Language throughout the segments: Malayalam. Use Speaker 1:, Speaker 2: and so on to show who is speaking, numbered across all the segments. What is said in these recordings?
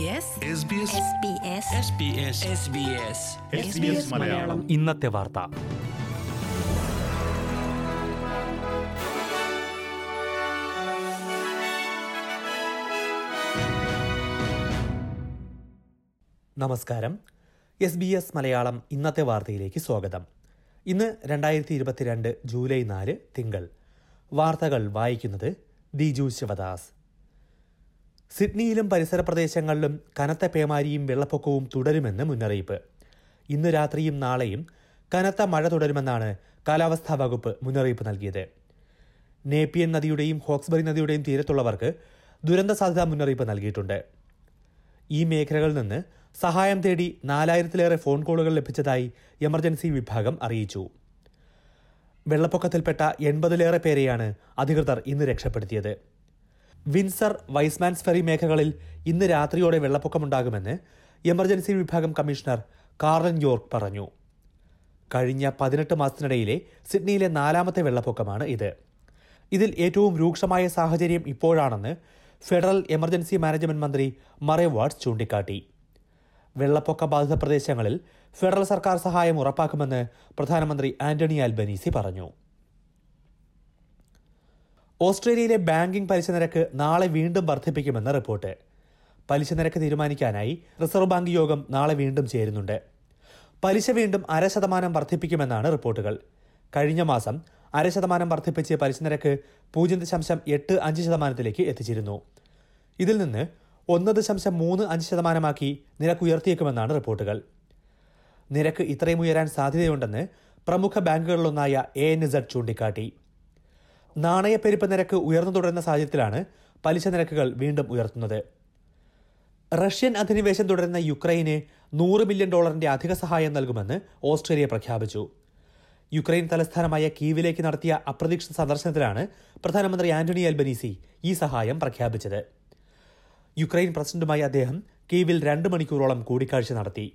Speaker 1: മലയാളം ഇന്നത്തെ വാർത്ത നമസ്കാരം എസ് ബി എസ് മലയാളം ഇന്നത്തെ വാർത്തയിലേക്ക് സ്വാഗതം ഇന്ന് രണ്ടായിരത്തി ഇരുപത്തിരണ്ട് ജൂലൈ നാല് തിങ്കൾ വാർത്തകൾ വായിക്കുന്നത് ദിജു ശിവദാസ് സിഡ്നിയിലും പരിസര പ്രദേശങ്ങളിലും കനത്ത പേമാരിയും വെള്ളപ്പൊക്കവും തുടരുമെന്ന് മുന്നറിയിപ്പ് ഇന്ന് രാത്രിയും നാളെയും കനത്ത മഴ തുടരുമെന്നാണ് കാലാവസ്ഥാ വകുപ്പ് മുന്നറിയിപ്പ് നൽകിയത് നേപ്പിയൻ നദിയുടെയും ഹോക്സ്ബറി നദിയുടെയും തീരത്തുള്ളവർക്ക് ദുരന്ത സാധ്യതാ മുന്നറിയിപ്പ് നൽകിയിട്ടുണ്ട് ഈ മേഖലകളിൽ നിന്ന് സഹായം തേടി നാലായിരത്തിലേറെ ഫോൺ കോളുകൾ ലഭിച്ചതായി എമർജൻസി വിഭാഗം അറിയിച്ചു വെള്ളപ്പൊക്കത്തിൽപ്പെട്ട എൺപതിലേറെ പേരെയാണ് അധികൃതർ ഇന്ന് രക്ഷപ്പെടുത്തിയത് വിൻസർ വൈസ്മാൻസ് ഫെറി മേഖലകളിൽ ഇന്ന് രാത്രിയോടെ വെള്ളപ്പൊക്കമുണ്ടാകുമെന്ന് എമർജൻസി വിഭാഗം കമ്മീഷണർ കാർലൻ യോർക്ക് പറഞ്ഞു കഴിഞ്ഞ പതിനെട്ട് മാസത്തിനിടയിലെ സിഡ്നിയിലെ നാലാമത്തെ വെള്ളപ്പൊക്കമാണ് ഇത് ഇതിൽ ഏറ്റവും രൂക്ഷമായ സാഹചര്യം ഇപ്പോഴാണെന്ന് ഫെഡറൽ എമർജൻസി മാനേജ്മെന്റ് മന്ത്രി മറേ വാട്സ് ചൂണ്ടിക്കാട്ടി വെള്ളപ്പൊക്ക ബാധിത പ്രദേശങ്ങളിൽ ഫെഡറൽ സർക്കാർ സഹായം ഉറപ്പാക്കുമെന്ന് പ്രധാനമന്ത്രി ആന്റണി ആൽബനീസി പറഞ്ഞു ഓസ്ട്രേലിയയിലെ ബാങ്കിംഗ് പലിശ നിരക്ക് നാളെ വീണ്ടും വർദ്ധിപ്പിക്കുമെന്ന് റിപ്പോർട്ട് പലിശ നിരക്ക് തീരുമാനിക്കാനായി റിസർവ് ബാങ്ക് യോഗം നാളെ വീണ്ടും ചേരുന്നുണ്ട് പലിശ വീണ്ടും അര ശതമാനം വർദ്ധിപ്പിക്കുമെന്നാണ് റിപ്പോർട്ടുകൾ കഴിഞ്ഞ മാസം അര ശതമാനം വർദ്ധിപ്പിച്ച് പലിശ നിരക്ക് പൂജ്യം ദശാംശം എട്ട് അഞ്ച് ശതമാനത്തിലേക്ക് എത്തിച്ചിരുന്നു ഇതിൽ നിന്ന് ഒന്ന് ദശാംശം മൂന്ന് അഞ്ച് ശതമാനമാക്കി നിരക്ക് ഉയർത്തിയേക്കുമെന്നാണ് റിപ്പോർട്ടുകൾ നിരക്ക് ഇത്രയും ഉയരാൻ സാധ്യതയുണ്ടെന്ന് പ്രമുഖ ബാങ്കുകളിലൊന്നായ എ എൻ ഇസഡ് ചൂണ്ടിക്കാട്ടി നാണയപ്പെരുപ്പ് നിരക്ക് ഉയർന്നു തുടരുന്ന സാഹചര്യത്തിലാണ് പലിശ നിരക്കുകൾ വീണ്ടും ഉയർത്തുന്നത് റഷ്യൻ അധിനിവേശം തുടരുന്ന യുക്രൈന് നൂറ് മില്യൺ ഡോളറിന്റെ അധിക സഹായം നൽകുമെന്ന് ഓസ്ട്രേലിയ പ്രഖ്യാപിച്ചു യുക്രൈൻ തലസ്ഥാനമായ കീവിലേക്ക് നടത്തിയ അപ്രതീക്ഷിത സന്ദർശനത്തിലാണ് പ്രധാനമന്ത്രി ആന്റണി അൽബനീസി ഈ സഹായം പ്രഖ്യാപിച്ചത് യുക്രൈൻ പ്രസിഡന്റുമായി അദ്ദേഹം കീവിൽ രണ്ട് മണിക്കൂറോളം കൂടിക്കാഴ്ച നടത്തി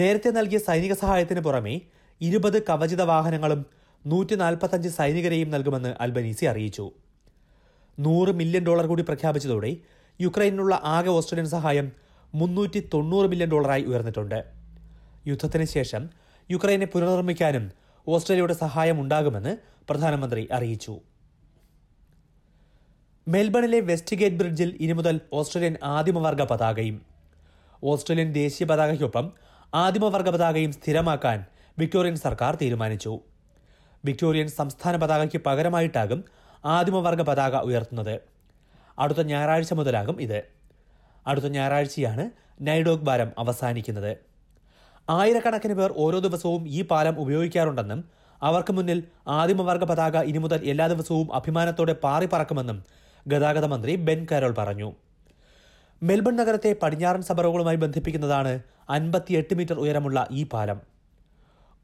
Speaker 1: നേരത്തെ നൽകിയ സൈനിക സഹായത്തിന് പുറമെ ഇരുപത് കവചിത വാഹനങ്ങളും നൂറ്റി നാൽപ്പത്തഞ്ച് സൈനികരെയും നൽകുമെന്ന് അൽബനീസി അറിയിച്ചു നൂറ് മില്യൺ ഡോളർ കൂടി പ്രഖ്യാപിച്ചതോടെ യുക്രൈനിലുള്ള ആകെ ഓസ്ട്രേലിയൻ സഹായം മുന്നൂറ്റി തൊണ്ണൂറ് മില്യൺ ഡോളറായി ഉയർന്നിട്ടുണ്ട് യുദ്ധത്തിന് ശേഷം യുക്രൈനെ പുനർനിർമ്മിക്കാനും ഓസ്ട്രേലിയയുടെ സഹായം ഉണ്ടാകുമെന്ന് പ്രധാനമന്ത്രി അറിയിച്ചു മെൽബണിലെ വെസ്റ്റിഗേറ്റ് ബ്രിഡ്ജിൽ ഇനി മുതൽ ഓസ്ട്രേലിയൻ ആദിമവർഗ പതാകയും ഓസ്ട്രേലിയൻ ദേശീയ പതാകയ്ക്കൊപ്പം ആദിമവർഗ പതാകയും സ്ഥിരമാക്കാൻ വിക്ടോറിയൻ സർക്കാർ തീരുമാനിച്ചു വിക്ടോറിയൻ സംസ്ഥാന പതാകയ്ക്ക് പകരമായിട്ടാകും ആദിമവർഗ പതാക ഉയർത്തുന്നത് അടുത്ത ഞായറാഴ്ച മുതലാകും ഇത് അടുത്ത ഞായറാഴ്ചയാണ് നൈഡോഗ് ഭാരം അവസാനിക്കുന്നത് ആയിരക്കണക്കിന് പേർ ഓരോ ദിവസവും ഈ പാലം ഉപയോഗിക്കാറുണ്ടെന്നും അവർക്ക് മുന്നിൽ ആദിമവർഗ പതാക ഇനി മുതൽ എല്ലാ ദിവസവും അഭിമാനത്തോടെ പാറി പറക്കുമെന്നും ഗതാഗത മന്ത്രി ബെൻ കരോൾ പറഞ്ഞു മെൽബൺ നഗരത്തെ പടിഞ്ഞാറൻ സബറുകളുമായി ബന്ധിപ്പിക്കുന്നതാണ് അൻപത്തിയെട്ട് മീറ്റർ ഉയരമുള്ള ഈ പാലം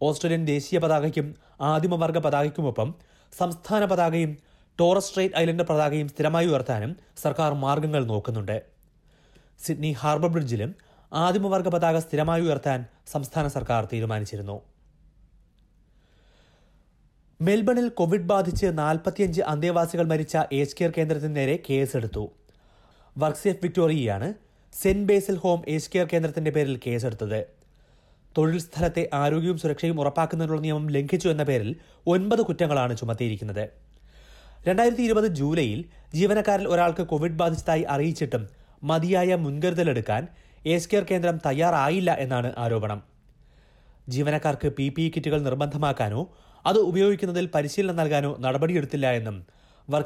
Speaker 1: ഓസ്ട്രേലിയൻ ദേശീയ പതാകയ്ക്കും ആദിമവർഗ പതാകയ്ക്കുമൊപ്പം സംസ്ഥാന പതാകയും ടോറസ് സ്ട്രേറ്റ് ഐലൻഡ് പതാകയും സ്ഥിരമായി ഉയർത്താനും സർക്കാർ മാർഗങ്ങൾ നോക്കുന്നുണ്ട് സിഡ്നി ഹാർബർ ബ്രിഡ്ജിലും ആദിമവർഗ പതാക സ്ഥിരമായി ഉയർത്താൻ സംസ്ഥാന സർക്കാർ തീരുമാനിച്ചിരുന്നു മെൽബണിൽ കോവിഡ് ബാധിച്ച് നാൽപ്പത്തിയഞ്ച് അന്തേവാസികൾ മരിച്ച ഏജ് കെയർ കേന്ദ്രത്തിന് നേരെ കേസെടുത്തു വർക്ക്സേഫ് വിക്ടോറിയയാണ് Saint Basil home age care കേന്ദ്രത്തിന്റെ പേരിൽ കേസെടുത്തത് തൊഴിൽ സ്ഥലത്തെ ആരോഗ്യവും സുരക്ഷയും ഉറപ്പാക്കുന്നതിനുള്ള നിയമം ലംഘിച്ചു എന്ന പേരിൽ ഒൻപത് കുറ്റങ്ങളാണ് ചുമത്തിയിരിക്കുന്നത് രണ്ടായിരത്തി ഇരുപത് ജൂലൈയിൽ ജീവനക്കാരിൽ ഒരാൾക്ക് കോവിഡ് ബാധിച്ചതായി അറിയിച്ചിട്ടും മതിയായ മുൻകരുതലെടുക്കാൻ എസ് കെയർ കേന്ദ്രം തയ്യാറായില്ല എന്നാണ് ആരോപണം ജീവനക്കാർക്ക് പി പി ഇ കിറ്റുകൾ നിർബന്ധമാക്കാനോ അത് ഉപയോഗിക്കുന്നതിൽ പരിശീലനം നൽകാനോ നടപടിയെടുത്തില്ല എന്നും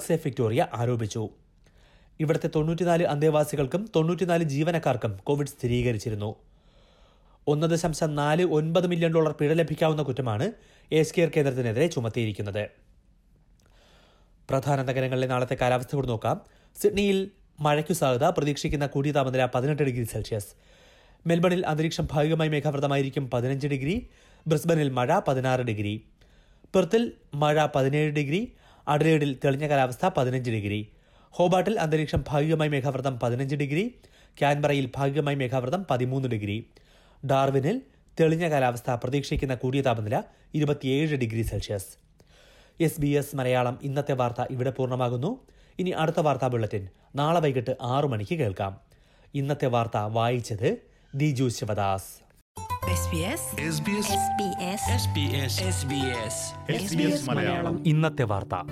Speaker 1: സേഫ് വിക്ടോറിയ ആരോപിച്ചു ഇവിടുത്തെ തൊണ്ണൂറ്റിനാല് അന്തേവാസികൾക്കും തൊണ്ണൂറ്റിനാല് ജീവനക്കാർക്കും കോവിഡ് സ്ഥിരീകരിച്ചിരുന്നു ഒന്ന് ദശാംശം നാല് ഒൻപത് മില്യൺ ഡോളർ പിഴ ലഭിക്കാവുന്ന കുറ്റമാണ് എസ് കെയർ കേന്ദ്രത്തിനെതിരെ ചുമത്തിയിരിക്കുന്നത് പ്രധാന നഗരങ്ങളിലെ നാളത്തെ കാലാവസ്ഥ കൂടി നോക്കാം സിഡ്നിയിൽ മഴയ്ക്കു സാധ്യത പ്രതീക്ഷിക്കുന്ന കൂടിയ താപനില പതിനെട്ട് ഡിഗ്രി സെൽഷ്യസ് മെൽബണിൽ അന്തരീക്ഷം ഭാഗികമായി മേഘാവൃതമായിരിക്കും പതിനഞ്ച് ഡിഗ്രി ബ്രിസ്ബനിൽ മഴ പതിനാറ് ഡിഗ്രി പെർത്തിൽ മഴ പതിനേഴ് ഡിഗ്രി അഡലേഡിൽ തെളിഞ്ഞ കാലാവസ്ഥ പതിനഞ്ച് ഡിഗ്രി ഹോബാട്ടിൽ അന്തരീക്ഷം ഭാഗികമായി മേഘാവൃതം പതിനഞ്ച് ഡിഗ്രി ക്യാൻബറയിൽ ഭാഗികമായി മേഘാവൃതം പതിമൂന്ന് ഡിഗ്രി ഡാർവിനിൽ തെളിഞ്ഞ കാലാവസ്ഥ പ്രതീക്ഷിക്കുന്ന കൂടിയ താപനില ഇരുപത്തിയേഴ് degree Celsius S B S Malayalam ഇന്നത്തെ വാർത്ത ഇവിടെ പൂർണ്ണമാകുന്നു ഇനി അടുത്ത വാർത്താ ബുള്ളറ്റിൻ നാളെ വൈകിട്ട് ആറു മണിക്ക് കേൾക്കാം ഇന്നത്തെ വാർത്ത വായിച്ചത് ദിജു ശിവദാസ് ഇന്നത്തെ വാർത്ത